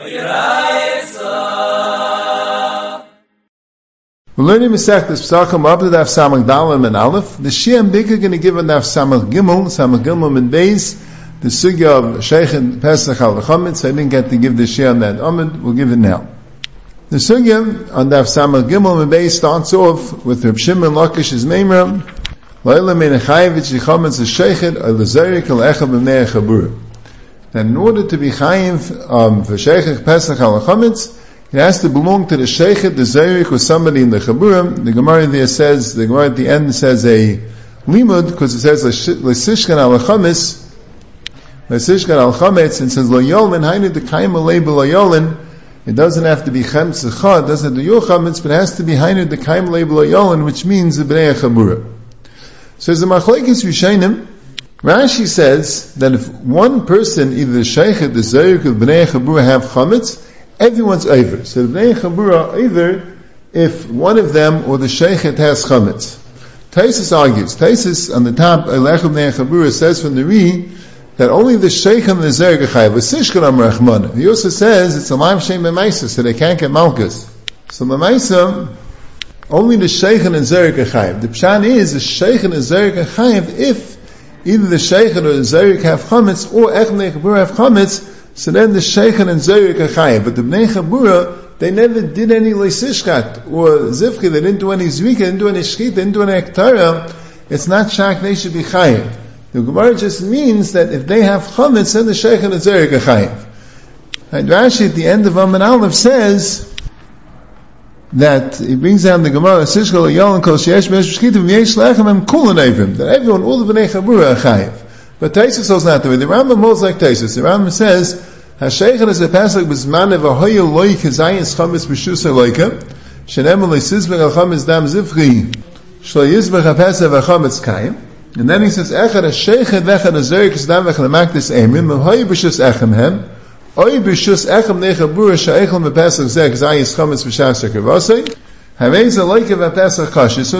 We're learning Masechtas Pesachim up to Daf Samach Dalim and Aleph. The Shia Bika going to give a Daf Samach Gimel, Samach Gimel and Beis, the Sugya of Sheikh and Pesach al Chametz. I didn't get to give the Shia on that Amid. We'll give it now. The Sugya on Daf Samach Gimel and Beis starts off with Reb Shimon Lakish's Memra, Laila Mein Chayevich Chametz Sheikhet al Zerik al Echab B'nei Chabur. That in order to be Chayev um, for Sheikh Pesach al Chametz, it has to belong to the sheikhet, the zayrik, or somebody in the chaburim. The Gemara there says, the Gemara at the end says a limud, because it says, l'sishkan al chametz, l'sishkan al chametz, and says, lo yolin, hainu de kaim alei lo it doesn't have to be chem tzechah, it doesn't have to be but it has to be hainu de kaim lo yolin, which means the bnei chabura. So as the machlekes Rishainim, Rashi says that if one person, either the sheikhet, the zayrik, or the bnei chabura have chametz, everyone's over. So the Bnei Chabura either if one of them or the Sheikhet has chametz. Taisus argues. Taisus on the top, Elech Bnei Chabura says from the Re that only the Sheikh and the Zer Gechayev. V'sishkan Am Rachman. He also says it's a Laim Shem Memaisa, so they can't get Malkus. So Memaisa, only the Sheikh and the Zer Gechayev. The Pshan is the Sheikh and the Zer Gechayev if either the Sheikh or the Zer have chametz or Ech Bnei Chabura have chametz, so then the Sheikhan and Zayrik are chayim. But the Bnei Chabura, they never did any Leisishkat or Zivchi, they didn't do any Zvika, they didn't do any Shkit, they didn't do any Ektara. It's not Shak, they should be chayim. The Gemara just means that if they have Chametz, then the Sheikhan and Zayrik are chayim. And Rashi at the end of Amman Aleph says, that he brings down the Gemara, Sishkal Yolin Kol Sheyesh Mesh Shkitim Yesh Lechem Em Kulan Evim, that everyone, all the Bnei Chabura are chayiv. But Taisus holds not the way. The Rambam holds like Taisus. The Rambam says, Hasheichet is a pasuk b'zman of ahoya loy kazayis chametz b'shusa loika, shenem loy sizbech al dam zivchi, shlo yizbech ha-pesach ha-chametz kayim, and then he says, Echad ha-sheichet vechad ha-zerik is-dam vechad ha-maktis emim, ahoya b'shus echem hem, So it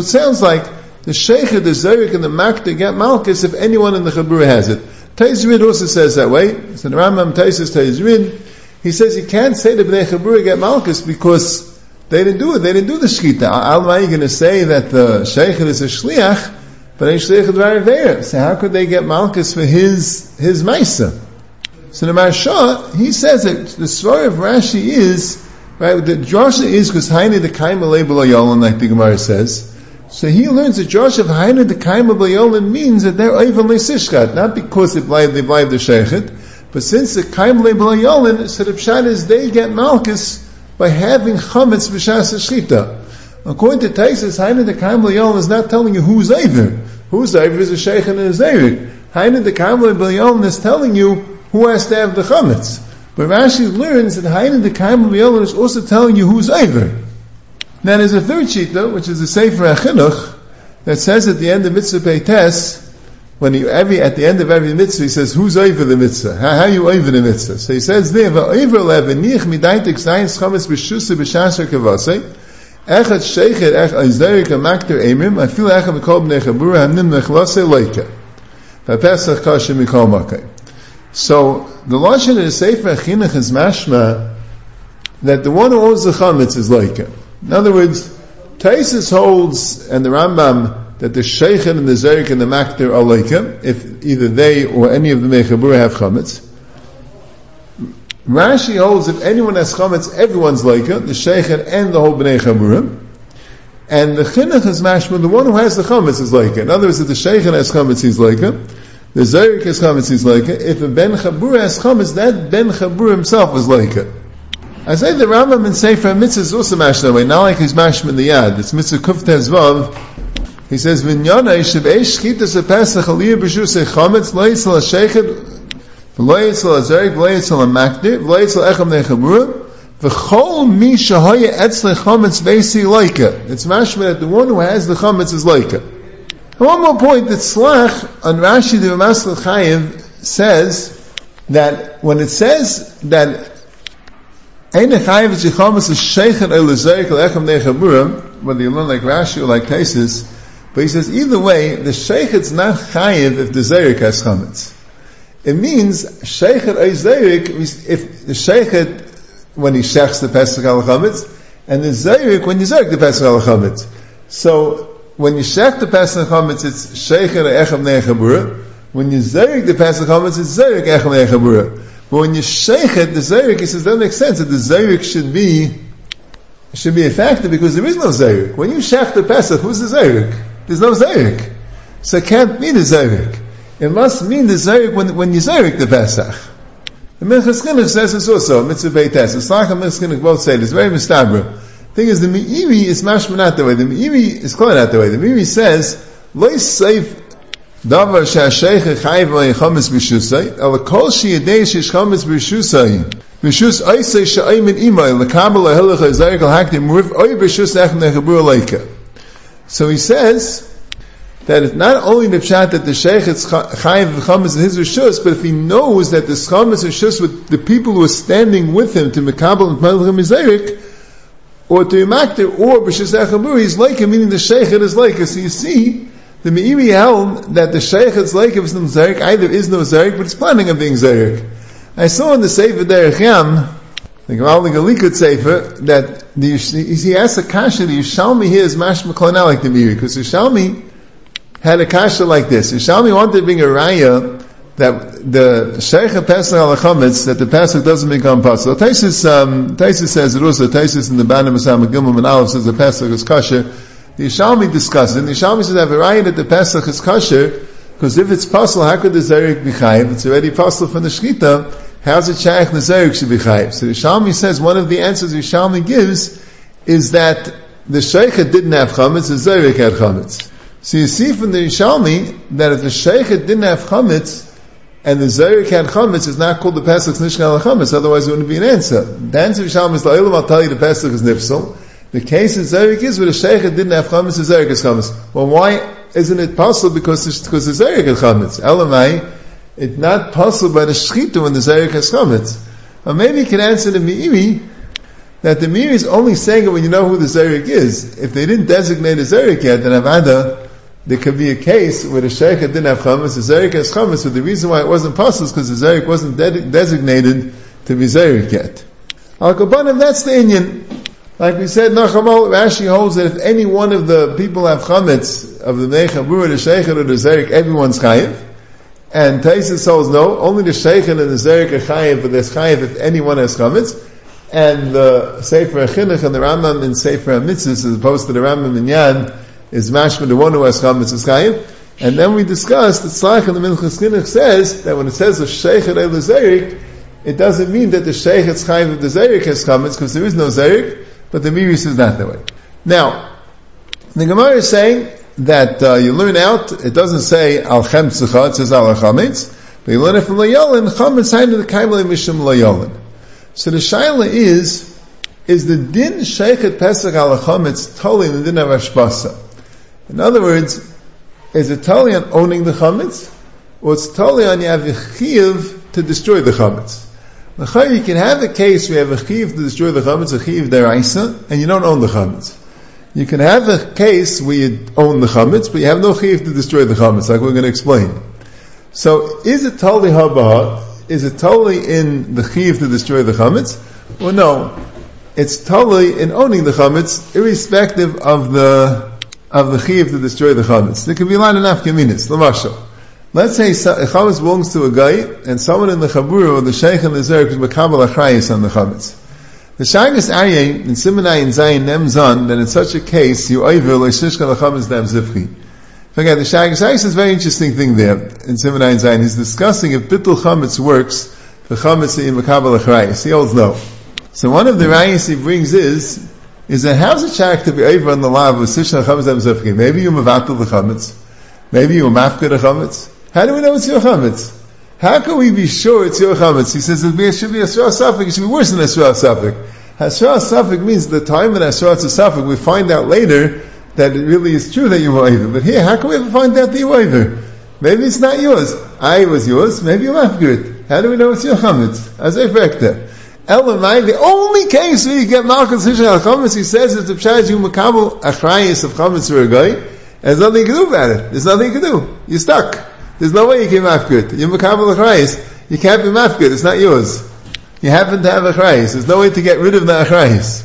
sounds like the sheikh, the zerik, and the makta get malchus if anyone in the chabura has it. Taizrid also says that way. So the Rambam Taisus Taizrid, he says you can't say the bnei chabura get malchus because they didn't do it. They didn't do the shkita. How you going to say that the sheikh is a shliach, but a shliach is there? So how could they get malchus for his his ma'isa? So the Marsha, he says that the story of Rashi is right. The drasha is because Haini the kaima label yolon, like the Gemara says. So he learns that Josh of Haina the Kaima B'Yolin means that they're even Sishkat, not because they blind, they blind the Shechet, but since the Kaima B'Yolin, so the Pshat is they get Malchus by having Chametz B'Shas Shchita. According to Taisus, Haina the Kaima B'Yolin is not telling you who's Iver. Who's Iver is a Sheikh and a Zayrik. Haina the Kaima B'Yolin is telling you who has to have the Chametz. But Rashi learns that Haina the Kaima B'Yolin is also telling you who's Iver. Now there's a third shita, which is the Sefer HaChinuch, that says at the end of Mitzvah Peites, when you, every, at the end of every mitzvah, he says, who's over the mitzvah? How, how you over the mitzvah? So he says there, va'over levenich midaitik zayin schametz b'shusa b'shasher kavase, echad sheichet ech aizerik amakter emrim, afil echad v'kol b'nei chabura hamnim nechlase leike. V'pesach kashim mikol makay. So, the Lashon of the Sefer HaChinuch is mashma, that the one who owns the chametz is leike. In other words, Taisus holds, and the Rambam, that the Sheikhan and the Zerik and the Makdir are leikim, if either they or any of the Mechabura have chametz. Rashi holds if anyone has chametz, everyone's leikim, the Sheikhan and the whole Bnei Chabura. And the Chinuch is mashma, the one who has the chametz is leikim. In other words, if the Sheikhan has chametz, he's leikim. The Zerik has chametz, he's leikim. If a Ben Chabura has chametz, that Ben Chabura himself is leikim. I say the Rambam in Sefer Mitzvah is also mashed that way, not like he's mashed in the Yad. It's Mitzvah Kuftes Vav. He says, Vinyana Yishav Eish Chitas HaPesach Aliyah B'Shus Echametz Lo Yisrael HaSheichet V'lo Yisrael HaZerik V'lo Yisrael HaMakdir V'lo Yisrael Echam Nechabura V'chol Mi Shahoya Etz Lechametz Veisi Loika. It's mashma that the one who has the chametz is Loika. And one more point, that Slach on Rashi the Ramas Chayiv says that when it says that whether you learn like Rashi or like Taisis, but he says either way, the sheichet's not chayiv if the zeik has chametz. It means sheichet el zeik, if the sheichet when he shechs the Pesach al chametz, and the zayrik when you zayrik the Pesach al chametz. So when you shech the Pesach al chametz, it's shecher echem nechabura. When you zayrik the Pesach al chametz, it's zayrik echem nechabura. But when you shech it, the zayrik, he says that makes sense that the zayrik should be should be a factor because there is no zayrik. When you shech the Pesach, who's the zayrik? There's no zayrik. So it can't mean the zayrik. It must mean the zayrik when, when you zayrik the Pesach. The Minchas says this also, Mitzvah Beites. It's like a Minchas both say this, very mistabra. Thing is, the Meiri is mashma not the way. The Meiri is clear not the way. The Meiri says, Lois safe davar she'asheich chayiv le'chamis b'shusay, ala kol she'yadei she'sh chamis b'shusay, b'shus oisei she'ayim in imay, l'kabel ha'hilach ha'zayik al-hakdim, muriv oy b'shus echem nechabur leika. So he says, that it's not only the pshat that the sheikh is chayiv chametz in his rishus, but if he knows that the chametz rishus with the people who are standing with him to mekabel and melchem mizerik, or to imakter, or b'shus echabur, he's like him, meaning the sheikh is like So you see, the Meiri held that the sheikh is like it's no zerik, either is no zerik, but it's planning on being zerik. I saw in the Sefer Derech Yam, the Gamal the Galikut Sefer, that the, he asks a kasha, the Yishalmi here is mash McClonel like the Meiri, because Yishalmi, had a kasha like this. Yishalmi wanted to bring a raya that the Sheikh Pesach al Chametz, that the Pesach doesn't become possible. Taisus, um, says it also, Taisus in the Masam Gimel and Aleph says the Pesach is kosher. The Yishalmi discusses it. The Yishalmi says have a that the Pesach is kosher, because if it's possible, how could the Zerik be chayiv? It's already possible from the Shkita. How's it shaykh the Zerik should be chayiv? So the Yishalmi says one of the answers the Yishalmi gives is that the Sheikh didn't have chametz, the Zerik had chametz. So you see from the Yishalmi that if the Sheikh didn't have chametz and the Zayrik had chametz, it's not called the Pesach Nishkan chametz. Otherwise, it wouldn't be an answer. The answer of Yishalmi is La'ilam. I'll tell you the Pesach is nifsal. The case in Zayrik is where the Sheikh didn't have chametz, the Zayrik has chametz. Well, why isn't it possible? Because because the Zayrik has chametz. Elamai, it's not possible by the Shechita when the Zayrik has chametz. Or maybe you can answer the Meiri that the Meiri is only saying it when you know who the Zayrik is. If they didn't designate a Zayrik yet, then Avada there could be a case where the sheikh didn't have chametz, the zerik has chametz, but the reason why it wasn't possible is because the zerik wasn't de- designated to be zerik yet. Al Kabanim, that's the Indian. Like we said, Nachamal Rashi holds that if any one of the people have chametz of the Nechabur, the sheikh or the zerik, everyone's chayiv. And Taisus holds no, only the sheikh and the zerik are chayiv, but there's chayiv if anyone has chametz. And the Sefer Chinuch and the Rambam in Sefer HaMitzvahs, as opposed to the Rambam in Yad, is mashma the one who has chametz is chayim. And then we discussed that Tzlach and the Minchas says that when it says a sheikh el zerik, it doesn't mean that the sheikh is chayim of the zerik has chametz because there is no zerik, but the Meiri says not that way. Now, the Gemara is saying that uh, you learn out. It doesn't say al chemtzecha, it says al chametz. But you learn it from layolin. Chametz hainu the kaimel mishum layolin. So the shaila is is the din sheikhet pesach al chametz totally in the din of ashbasa. In other words, is it totally on owning the chametz, or it's totally on you have a chiv to destroy the chametz? You can have a case where you have a chiv to destroy the chametz, a chiv deraisa, and you don't own the chametz. You can have a case where you own the chametz, but you have no chiv to destroy the chametz, like we're going to explain. So, is it totally habaha? Is it totally in the chiv to destroy the chametz? Well, no. It's totally in owning the chametz, irrespective of the of the chiv to destroy the chametz. There can be a lot of nafkaminis. Lamashal. Let's say a chametz belongs to a guy, and someone in the chabur or the sheikh and the zerk is makabel achrayis on the chametz. The Shagas Aryeh in Simonai and Zayin Nemzan that in such a case you over leishishka lechametz dam zivchi. Again, the Shagas Aryeh says a very interesting thing there in Simonai and Zayin. He's discussing if bittul chametz works for chametz in makabel achrayis. He holds no. So one of the rayas he brings is is that how's a shack to be over on the law of Sishna Chametz? Maybe you mavatul the Chametz. Maybe you mafka the Chametz. How do we know it's your Chametz? How can we be sure it's your Chametz? He says it should be Asra Safik, it should be worse than Asra Safik. Asra Safik means the time that Asra Safik, we find out later that it really is true that you were over. But here, how can we ever find out that you over? Maybe it's not yours. I was yours, maybe you left good. How do we know it's your Chametz? As a factor. Elamai, the only case where you get Malchus Hishan al Chametz, he says is the Pshaj you Makabal Achrayis of Chametz for a guy. There's nothing you can do about it. There's nothing you can do. You're stuck. There's no way you can mafkut. You're Makabal Achrayis. You can't be mafkut. It's not yours. you happen to have achrayis. There's no way to get rid of the achrayis.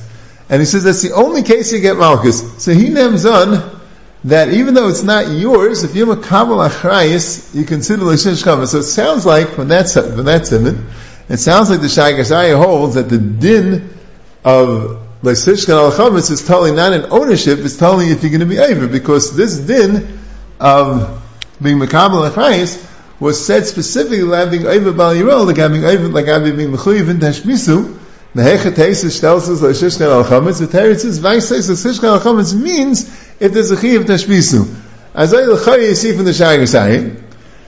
And he says that's the only case you get malchus. So he names on that even though it's not yours, if you're achrayis, you consider l'shish chametz. So it sounds like from that from that simon, it sounds like the Shagasaya holds that the din of l'shish al chametz is telling not in ownership, it's telling if you're going to be over because this din of being makabel achrayis was said specifically like being over bal yirol, like having over like having being mechuyev in tashmisu. The hechet tesis tells us like shishkan al chametz. The teretz says vice says shishkan al chametz means if there's a chiyav tashmisu. As I l'chay you see from the shagasayim,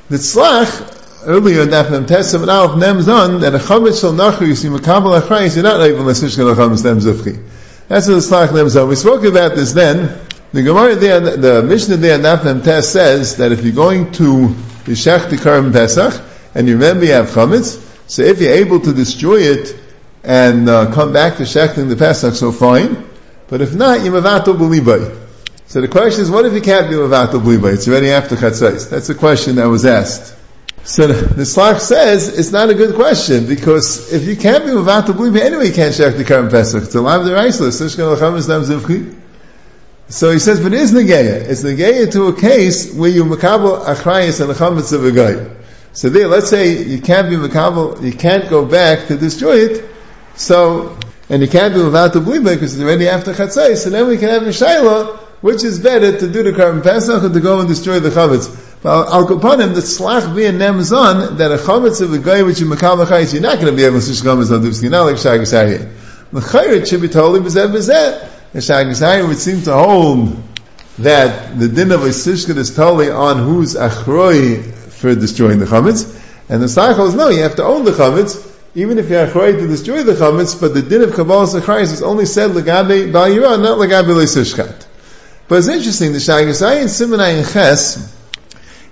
the tzlach earlier in Dafnam Tesam and Alf Nemzon that a chametz shall nachu you see makabel achrayis you're not even l'shishkan al chametz nem zufchi. That's what the tzlach nemzon. We spoke about this then. The Gemara there, the Mishnah there, Nafnam Tes says that if you're going to Yishach Tikarim Pesach, and you remember you have chametz, so if you're able to destroy it and uh, come back to shechting the Pesach, so fine. But if not, you mavato b'libay. So the question is, what if you can't be mavato b'libay? It's already after chatzais. That's the question that was asked. So the, the Slach says it's not a good question because if you can't be mavato b'libay, anyway you can't shech the Karim Pesach. Dam zivchi. So he says, but it is negeya. It's negeya to a case where you makabel achrayis and the chametz of a guy. So there, let's say you can't be makabel, you can't go back to destroy it. So, and you can't be without the bliba because it's already after chatzai. So then we can have a shayla, which is better to do the Karban pesach or to go and destroy the chametz. But al kapanim, the slach be a nemzon that a chametz of a guy which you makabel achrayis, you're not going to be able to chametz on duvski, not like shagasari. The chayrit should be totally bezeh bezeh. The Shagasai would seem to hold that the din of a sishkat is totally on who's achroi for destroying the chametz, and the Sach holds no, you have to own the chametz, even if you're achroi to destroy the chametz, but the din of kabbalah achrayis is only said legabe bal yirah, not legabe sishkat. But it's interesting, the Shagasai in Simonai in Ches,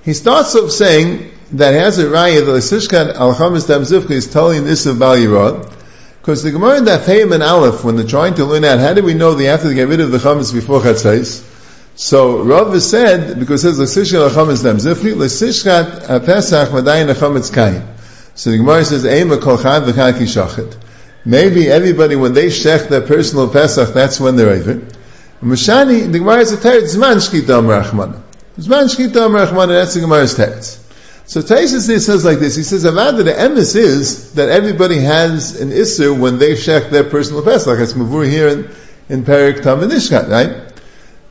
he starts off saying that has a raya the sishkat al chametz dam zivka is in this of bal yirah, because the Gemara in Hayim and Aleph, when they're trying to learn out, how do we know they have to get rid of the chametz before chatzais? So Rav said because it says l'sishkat chametz dam zifli l'sishkat pesach madayin chametz kain. So the Gemara says eima kol chad v'chad shachet. Maybe everybody when they shech their personal pesach, that's when they're over. Mishani, the Gemara is a teretz zman shkita am rachman. Zman shkita am rachman, that's the Gemara's teretz. So Taisus says like this. He says, Avada, the emes is that everybody has an issue when they shech their personal pesach. Like it's mavur here in, in Perik Tam and Ishkat, right?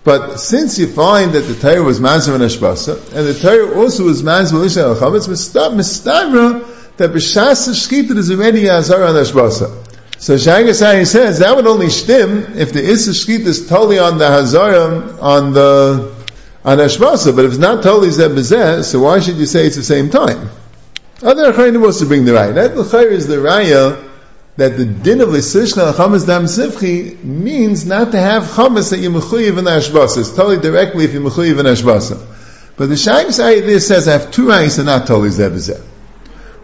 But since you find that the Torah was Mazur and Ashbasa, and the Torah also was Mazur and Ishkat al-Chametz, Mistabra, that B'shas Shkita is already Azar and Ashbasa. So Shagasai says that would only stem if the Issa Shkita is totally on the Hazarim, on the on Ashmasa, but if it's not totally Zeh so why should you say it's the same time? Other Achayim wants to bring the raya. That L'chayr is the raya that the din of L'sishna Chamas Dam Sifchi means not to have Chamas that you're Mechuyiv in Ashbasa. It's totally directly if you're Mechuyiv in Ashbasa. But the Shagas Ayah says I have two rayas and not totally Zeh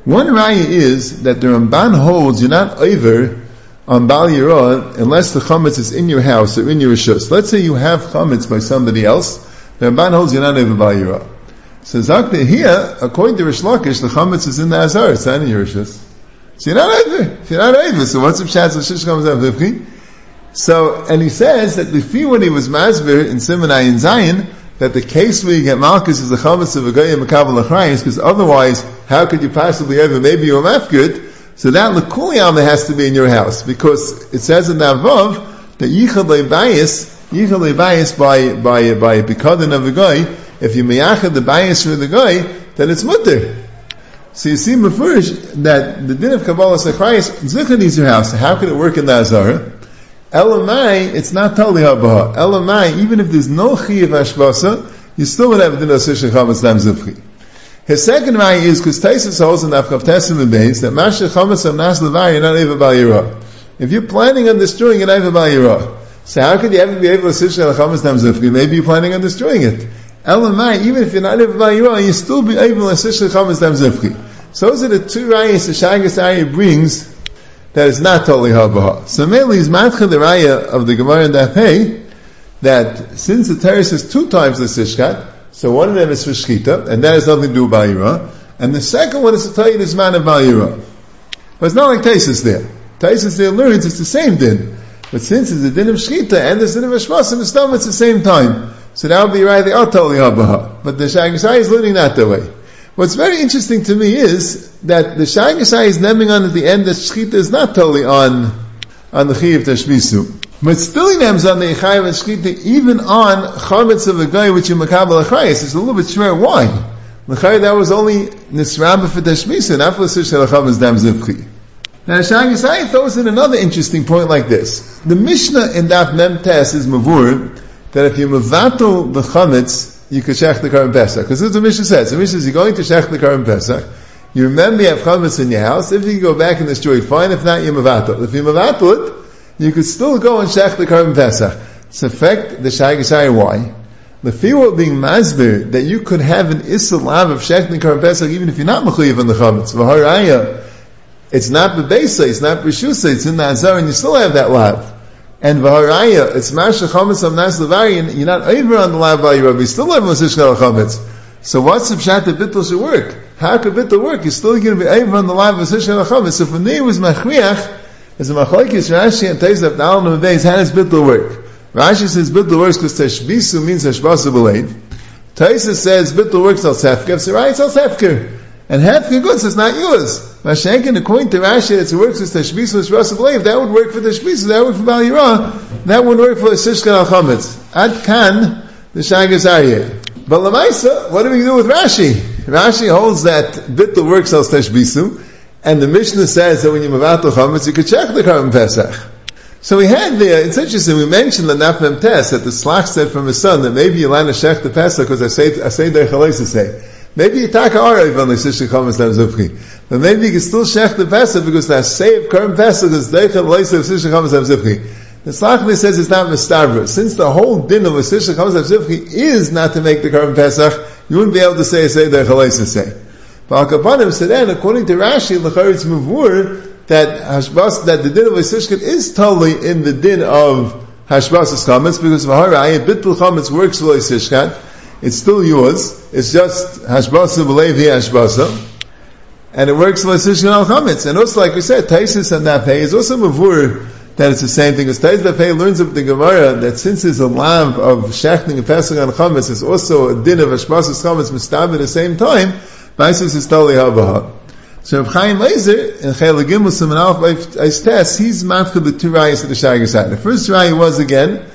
One raya is that the Ramban holds you're not over on Bal Yirah unless the chametz is in your house or in your rishus. Let's say you have chametz by somebody else, the Ramban holds you're not over Bal Yirah. So Zakta here, according to Rish Lakish, the chametz is in the Azar, it's not in your rishus. So you're not over. You're not over, so what's the chance of Shish comes out Vivchi? So, and he says that the fee when he was Masbir in Simonai in Zion, that the case where you get Malchus is the chametz of a Makabal Achrayis, because otherwise, how could you possibly ever, maybe you're Mafgud, so that Lakuliyam has to be in your house because it says in the Avav that Yichad bias, Yichad bias by by by Bikadin of a guy. If you meyachad the bias for the guy, then it's mutter. So you see Mefurish that the din of Kabbalah Sakrayas Zichad is your house. How can it work in the Azara? Elamai, it's not totally habaha. Elamai, even if there's no chi of Ashbasa, you still would have din of Sishach Chamas Dam Zivchi. His second raya is because Taisus holds in Afkav Tesim base that Masha Chamas of Nas Levar, you're not able Bal Yirah. If you're planning on destroying it, Eva Bal Yirah. So how could you ever be able to Sish Al Chamas Nam Zifri? Maybe you're planning on destroying it. Elamai, even if you're not able Bal Yirah, you still be able to Sish Al Chamas Nam Zifri. So those are the two rayas the Shagas Ayah brings that is not totally Habaha. So mainly is Matcha the raya of the Gemara and that hey, that since the terrace is two times the Sishkat, so one of them is for Shchita, and that has nothing to do with Bayira. And the second one is to tell you this man of Bayira. But it's not like Taisus there. Taisus there learns it's the same din. But since it's the din of Shchita and the din of Hashbasa, it's at the same time. So that would be right, they are totally Habaha. But the Shagasai is learning that the way. What's very interesting to me is that the Shagasai is naming on at the end that Shchita is not totally on, on the Chiv Tashmisu. But names on the Chayiv and Shchita even on Chametz of a guy which you Makabal Achayis. It's a little bit short. Why? L'chayr that was only Nisraba for Tashmisa, not for Sish Chametz Dam Zivchi. Now, Shagasai throws in another interesting point like this. The Mishnah in Daf Mem is Mavur, that if you mavato the chametz, you could shech the Karim Pesach. Because this is what the Mishnah says. The Mishnah says you're going to shech the Karim Pesach, you remember you have chametz in your house, if you go back and destroy it, fine, if not, you mavato. If you mavato it, you could still go and shech the Karim Pesach. It's affect the Shagasai why? The fear of being masbir, that you could have an isalav of shech the Karim Pesach even if you're not mechuyev on the chametz. V'haraya, it's not the Besa, it's not Rishusa, it's in the Azar, and you still have that lav. And Vaharaya, it's Masha Chametz of Nas Levari, and you're not over on the lav Vayi you still have Masishka Chametz. So what's the pshat that should work? How could bittul work? You're still going to be over on the lav Masishka Chametz. So for me it was Machriach, as a Machlaikis Rashi and Teis of Na'al Nebeis, how does bittul work? Rashi says bittul works because Tashbisu means Hashbasa B'lein. Taisa says bittul works al Sefker, so right, it's al Sefker. And Hefker goods, it's not yours. Mashenkin, according to Rashi, it works with Tashbis and Shvasa B'leiv, that would work for Tashbis, that would work for Bal Yirah, that would work for Sishkan al. Ad Kan, the Shagas Aryeh. But Lamaisa, what do we do with Rashi? Rashi holds that Bittul works as Tashbisu, and the Mishnah says that when you move out the Chametz, you could check the Karm Pesach. So we had there, it's interesting, we mentioned the Nafmem Test, that the Slach said from his son, that maybe you line a Shech the Pesach, because I say, I say the to say. Maybe take are even like Sish Chamas Dam Zufchi. But maybe you can still shech the Pesach because that save current Pesach is Deichel Leisa of Sish Chamas Dam Zufchi. The Slachmi says it's not Mistavra. Since the whole din of Sish Chamas Dam Zufchi is not to make the current Pesach, you wouldn't be able to say say Deichel Leisa say. But Al-Kapanim said then, according to Rashi, L'char it's Mavur, that Hashbas, that the din of Sishkat is totally in the din of Hashbas Chametz, because Vahara, Bittul Chametz works for Sishkat, it's still yours. It's just hashbasa b'levi hashbasa. And it works like Sishkan al Chametz. And also, like we said, Taisis and Nafei is also mavur that it's the same thing. As Taisis Nafei learns of the Gemara that since there's a lav of shechting and passing on Chametz, it's also a din of hashbasa Chametz mistab at the same time. Taisis is totally havaha. So Reb Chaim Lezer, in Chayla Gimel Simon Alf test, he's mafka the two rayas of the Shagasat. The first raya was again,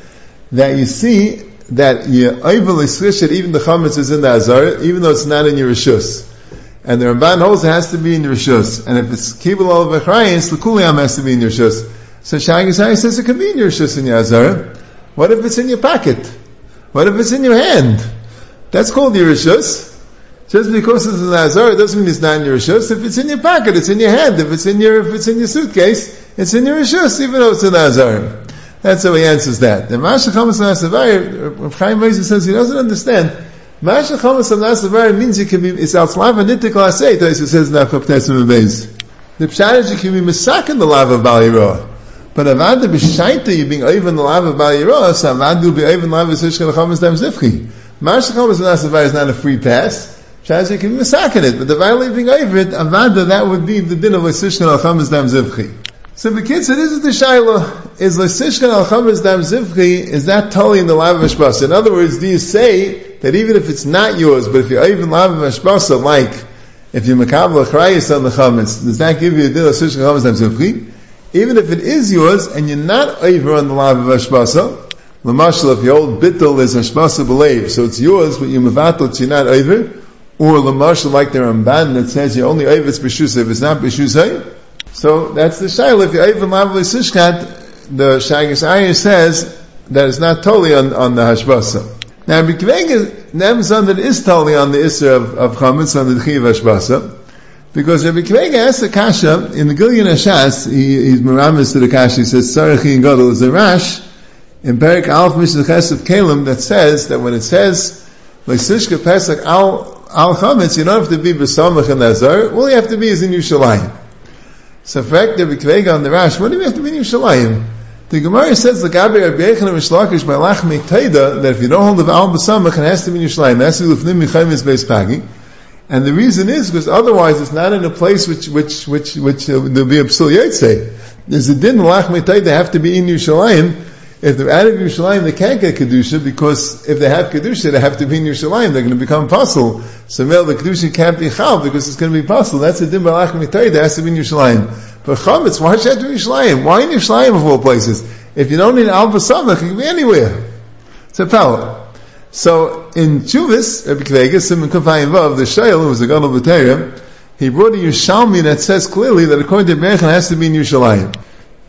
that you see that you overly switch it, even the chametz is in the azar, even though it's not in your rishus. And the Ramban holds it has to be in your rishus. And if it's kibbul al v'chrayis, the kuliyam has to be in your rishus. So Shagasai says it can be in your rishus in your. What if it's in your pocket? What if it's in your hand? That's called your rishus. Just because it's in azar, it doesn't mean it's not in your rishus. If it's in your pocket, it's in your hand. If it's in your, if it's in your suitcase, it's in your rishus, even though it's in azar. That's how he answers that. And Masha Chamas Nasavari, Chaim Moses says he doesn't understand. Masha Chamas Nasavari means you can be, it's al slava nitik lasei, Taisa says in Achop Tesim. The pshat is you can be misak in the lava of Bal But avada b'shaita, you being the lava of Bal so avadu be the lava of Sishkan Chamas Dam Zifchi. Nasavari is not a free pass. Pshat you can be misak in it, but the violate being over it, avada, that would be the din of Sishkan Chamas Dam Zifchi. So the kids said, this is the shaila, is Lesishkan al Dam Zivchi, is that totally in the Lav In other words, do you say that even if it's not yours, but if you're even Lav Mishbasa, like, if you're Makabal Achrayis on the Chametz, does that give you a deal of Lesishkan al Dam Zivchi? Even if it is yours, and you're not over on the Lav Mishbasa, Lamashal, if your old bittul is Hashbasa B'leiv, so it's yours, but you're Mavatal, you're not over, or Lamashal, like the Ramban, that says you're only over it's B'shusay, if it's not B'shusay, so that's the shaila. If you're over even lavli sishkat, the Shagas Ayah says that it's not totally on, on the hashbasa. Now, Bikvega nems on that is totally on the isser of, of chametz on the chiv hashbasa. Because Rabbi Kvega asked the kasha, in the Gilyon Hashas, he, he's miramis to the kasha, he says, Sarachi and Gadol is a rash, in Perik Alf Mishleches of Kalim, that says, that when it says, Leisishka Pesach al, al chametz, you don't have to be besamach and nazar, all you have to be is in Yushalayim. So in fact that Kvega on the Rash, what do we have to be in Yerushalayim? The Gemara says the Gabi Rabbi Yechon and Mishlakish by Lachmi Taida that if you don't hold the Baal B'Samach it has to be in Yerushalayim. That's the Lufnim Michayim is Beis Pagi. And the reason is because otherwise it's not in a place which which which which uh, there'll be a psul. There's a din lach they have to be in Yerushalayim. If they're out of Yerushalayim, they can't get kedusha because if they have kedusha, they have to be in Yerushalayim. They're going to become apostle. So male the kedusha can't be chal because it's going to be apostle. That's a din lach mitay. That has to be in Yerushalayim. But chametz, why should have to be Yerushalayim? Why in Yerushalayim of all places? If you don't need samach, it can be anywhere. A power. So in Chuvis, Rabbi Kvega, Simon Kafayim Vav, the Shail, who was a God of Bataria, he brought a Yerushalmi that says clearly that according to Berachan has to be in Yerushalayim.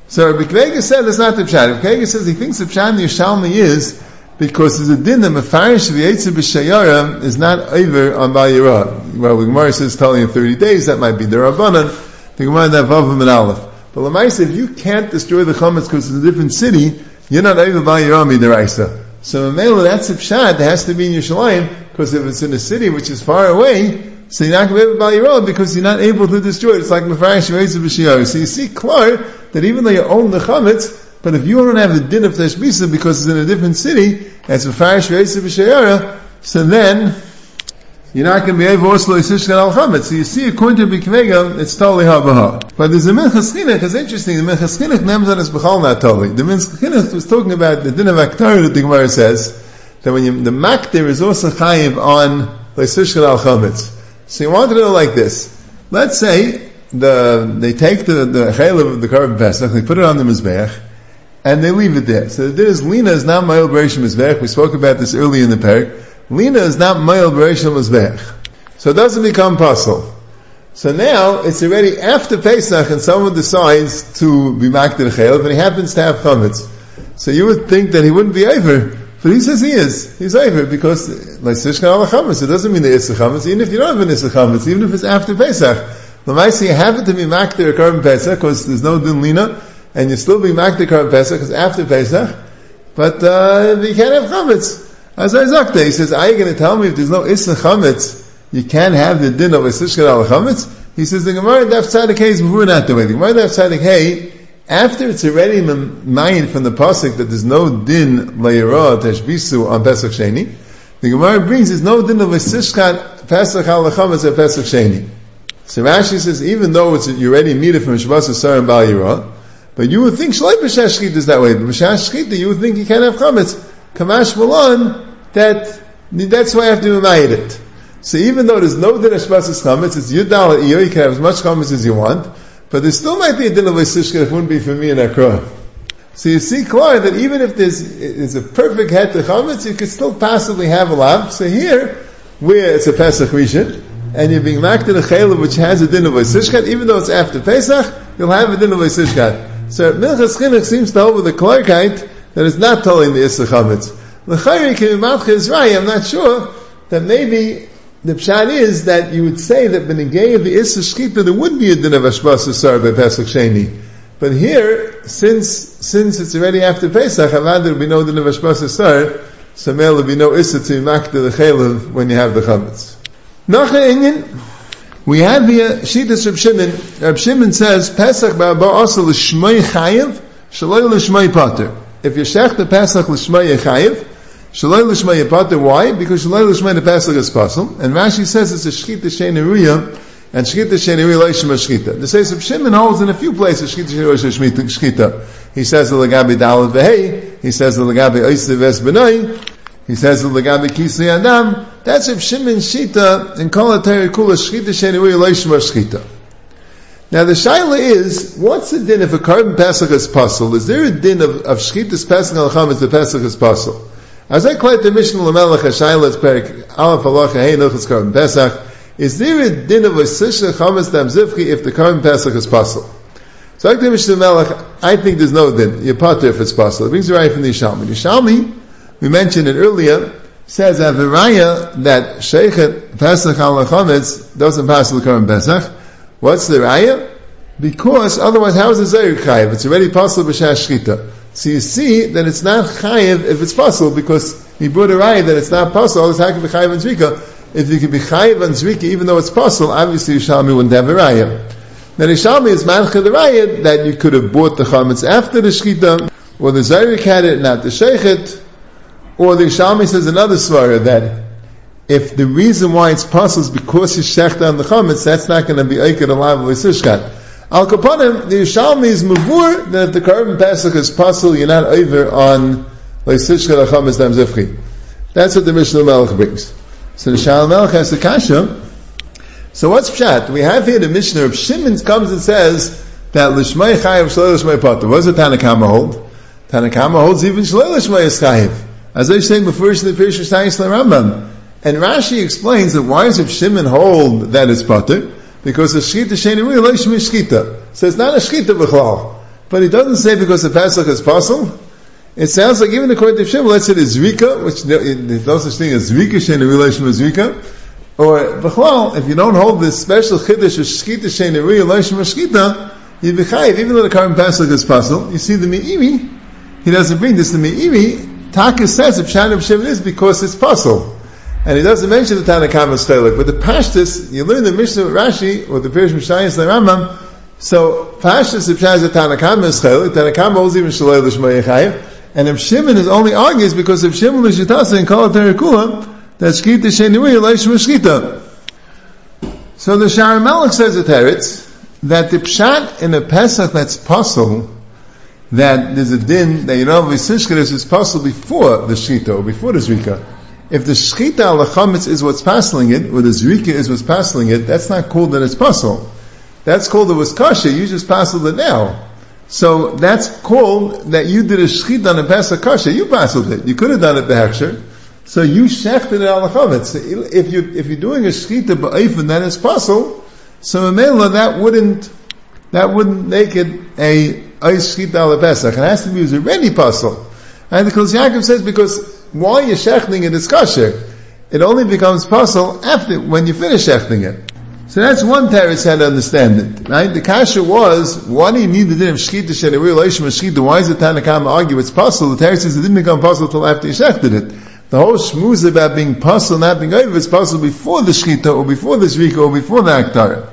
So Rabbi Kvega said it's not the Pshat. Rabbi Kvega says he thinks the Pshat in Yerushalmi is because there's a din that Mefarish V'yetzer B'Shayara is not over on Bayira. Well, the Gemara says telling in 30 days, that might be the Rabbanan, the Gemara that Vav and Aleph. But Lamaisa, if you can't destroy the Chametz because it's a different city, you're not over Bayira Midaraisa. So Mela, that's a pshat, it has to be in Yerushalayim, because if it's in a city which is far away, so you're not going to be able to buy your own because you're not able to destroy it. It's like Mefarish of So you see clear that even though you own the Chametz, but if you don't have the din of Tashbisa because it's in a different city, as Mefarish of so then you're not going to be able to Yisishkan al Chametz. So you see, according to Bikvega, it's totally ha But there's a Minchas Chinuch, it's interesting, the Minchas Chinuch names on his Bechal not totally. The Minchas Chinuch was talking about the din of Aktar that the Gemara says, that when you, the Makdir is also chayiv on Yisishkan al Chametz. So you want to know like this. Let's say the, they take the, the chaylev of the Karban Pesach, they put it on the Mizbeach, and they leave it there. So the din is, Lina is not Ma'il Bereshim Mizbeach, we spoke about this earlier in the parak, Lina is not Mail Bereshim Mizbech. So it doesn't become possible. So now it's already after Pesach and someone decides to be Makdir Chayel, but he happens to have Chametz. So you would think that he wouldn't be over, but he says he is. He's over because like Sishkan al Chametz. It doesn't mean the Issa Chametz, even if you don't have an Issa Chametz, even if it's after Pesach. Lamaisi, you it to be Makdir Karban Pesach because there's no Din Lina, and you still be Makdir Karban Pesach because after Pesach, but uh, you can't have Chametz. As I Zakta, he says, are you going to tell me if there's no Isra Chametz, you can't have the din of Isra al Chametz? He says, the Gemara Daf Tzadik Hey is moving out the way. The Gemara Daf Tzadik Hey, after it's already mind from the Pasuk that there's no din Layira Teshbisu on Pesach Sheni, the Gemara brings there's no din of Isishkat Pesach al Chametz at Pesach Sheni. So Rashi says, even though it's you already meet it from Shabbos Asar and Bal but you would think Shalai B'Shash is that way. But B'Shash you would think you can't have Chametz. Kamash Malon, that, that's why I have to remind it. So even though there's no din of Shmasas Chametz, it's Yudal Iyo, you can have as much Chametz as you want, but there still might be a din of Isishka if it wouldn't be for me and Akra. So you see clear that even if there's, is a perfect head to Chametz, you could still possibly have a lamp. So here, where it's a Pesach Rishon, and you're being marked in a chayla which has a din of Isishkat, even though it's after Pesach, you'll have a din of Isishkat. So Milchas Chinuch seems to hold with the Clarkite that is not telling the Issa Chametz. L'chayri Kivimatcha is right, I'm not sure that maybe the pshat is that you would say that benegay of the Issa Shchita there would be a din of Ashbas by Pesach Sheni. But here, since, since it's already after Pesach, Avad there will be no din of Ashbas Asar, so there will be no Issa to Makta the Chaylev when you have the Chametz. Nacha Inyan, we have here Shitas Reb Shimon. Reb Shimon says, Pesach ba'aba asal l'shmai chayiv, shaloi l'shmai pater if you shech the Pesach l'shmei chayiv, shaloi l'shmei pater. Why? Because shaloi l'shmei the Pesach is possible. And Rashi says it's a shchita sheneruya, and shchita sheneruya loishim shchita. The says of Shimon holds in a few places shchita sheneruya shchita. He says the legabi dalad vehei. He says the legabi oisiv es benoi. He says the legabi kisei adam. That's if Shimon shita in kol kula shchita sheneruya loishim shchita. Now the shaila is, what's the din if a Karban pesach is puzzle? Is there a din of, of shchitas pesach al cham the pesach is puzzle? As I quote the Mishnah Lamelech Shaila is perik Aleph Halacha Hey Nuchas Pesach. Is there a din of a sisha chametz dam zivchi if the Karban pesach is puzzle? So like the Mishnah Melech, I think there's no din. You're pater if it's puzzle. It brings you right from the Yishalmi. Yishalmi, we mentioned it earlier, says Aviraya that Sheikhet Pesach al chametz doesn't pass the Karban Pesach. What's the raya? Because otherwise, how is the Zayir Chayiv? It's already possible b'shah shchita. So you see that it's not Chayiv if it's possible because he brought a raya that it's not possible. It's how can be Chayiv and Zrika. If you can be Chayiv and Zrika even though it's possible, obviously Yishalmi wouldn't have a raya. Now Yishalmi is mancha the raya that you could have bought the chametz after the shchita, or the Zayir had it, not the Sheikhet, or the Yishalmi says another svara that if the reason why it's possible is because he's shecht on the chametz, that's not going to be aikad alive l'sishkat. Al kaponim, the Yishalmi is mavur that the Karban pasuk is possible. You're not over on l'sishkat chametz dam zifchi. That's what the Mishnah Melech brings. So the Shalom Melech has the kasha. So what's pshat? We have here the Mishnah of Shimon comes and says that l'shmei chayiv shalei l'shmei potter. What does the Tanakama hold? Tanakama holds even shalei l'shmei is chayiv. As I was saying before, in the Pirish Shayis Rambam. And Rashi explains that why does Shimon hold that it's potter? Because the shkita sheni really is shkita. So it's not a shkita b'chlal. But he doesn't say because the Pasuk is possible. It sounds like even according to Shimon, let's say the Zrika, which there's no such thing as Zrika sheni relation with Zrika. Or b'chlal, if you don't hold this special chiddush of shkita sheni relation with shkita, you be chayiv, even though the current Pesach is possible. You see the Me'imi, he doesn't bring this. The Me'imi, Taka says if Shanab Shimon is because it's possible. And he doesn't mention the Tanakama's Chelik, but the Pashtus, you learn the Mishnah Rashi, or the Pirish Mishayis the Rambam, so Pashtus Shaz the Tanakama's Chelik, Tanakama holds even Shalei L'Shmai and if Shimon is only argues because if Shimon is Shitasa and Kol Terikula, that Shkita Shenui Leishma Shkita. So the Shara Melech says at Teretz, that the Pshat in a Pesach that's possible, that there's a din that you know Visishkeres is possible before the Shkita or before the Zrika. If the Shkita al chametz is what's passing it, or the Zrika is what's passing it, that's not called that it's. That's called it was kasha, you just passed it now. So that's called that you did a shchit on a Pesach kasha, you passed it. You could have done it behechsher. So you shechted it al chametz. If you if you're doing a shchita ba'ifin, then it's possible. So Mamela, that wouldn't that wouldn't make it a ice shchita al Pesach. It has to be already possible. And the Kol Yaakov says because while you're shechting it's kosher. It only becomes possible after, when you finish shechting it. So that's one teretz had to understand it, right? The kasha was, why do you need the din of shchita shen real shchita? Why is the Tanakam argue it's possible? The teretz says it didn't become possible until after you shechted it. The whole shmuz about being possible, not being over, is possible before the shchita, or before the shvika, or before the aktar.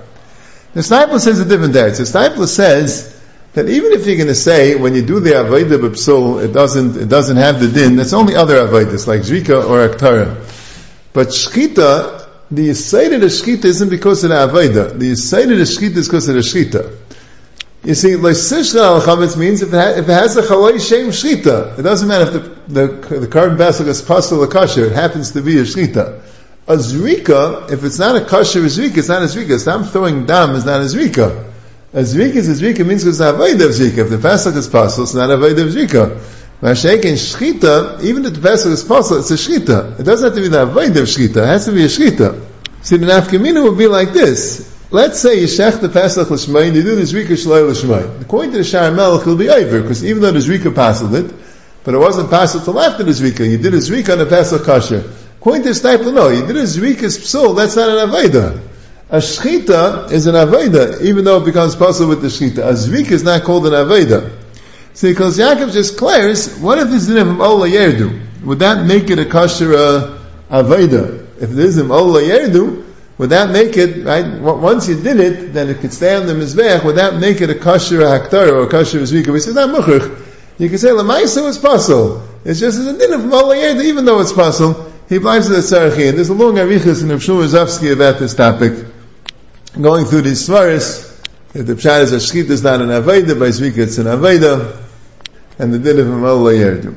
The Steipler says a different teretz. The Steipler says, that even if you're going to say when you do the avodah b'psul, it doesn't it doesn't have the din. That's only other avodas like zrika or aktara. But shchita, the yisaid of the shchita isn't because of the avodah. The yisaid of the shchita is because of the shchita. You see, leisishra al chametz means if it, ha- if it has a chalai shem shchita, it doesn't matter if the the, the carbon basket is pastel or kosher. It happens to be a shchita. A zrika, if it's not a kosher zrika, it's not a zrika. So I'm throwing dam it's not a zrika. A zrika is a zrika means it's not avoid of zrika. If the pesach is possible, it's not avoid of zrika. Mashake in shchita, even if the pesach is possible, it's a shchita. It doesn't have to be the avoid of shchita. It has to be a shchita. See, the nafkamina would be like this. Let's say you shech the pesach l'shmayin, you do the zrika shalai l'shmayin. According to the Shara Melech, it'll be over, because even though the zrika passed it, but it wasn't passed till after the zrika. You did a zrika on the pesach kasher. According to the Steipler, no, you did a zrika psul, that's not an avodah. A shchita is an aveda, even though it becomes possible with the shchita. A zvik is not called an aveda. See, because Yaakov just declares, what if this is from Ola Yerdu? Would that make it a kosher uh, aveda? If this is Ola Yerdu, would that make it, right, once you did it, then it could stay on the Mizbeach, would that make it a kosher haktar or a kosher zvika? We say, not muchach. You can say, Lamaisa was possible. It's just as a din of Ola Yerdu, even though it's possible. He applies the Tzarachi, and there's a long arichas in Rav Shmuel about this topic going through these svaris, if the pshat is a it's is not an aveda, by zvika it's an aveda, and the din of him Allah yerdu.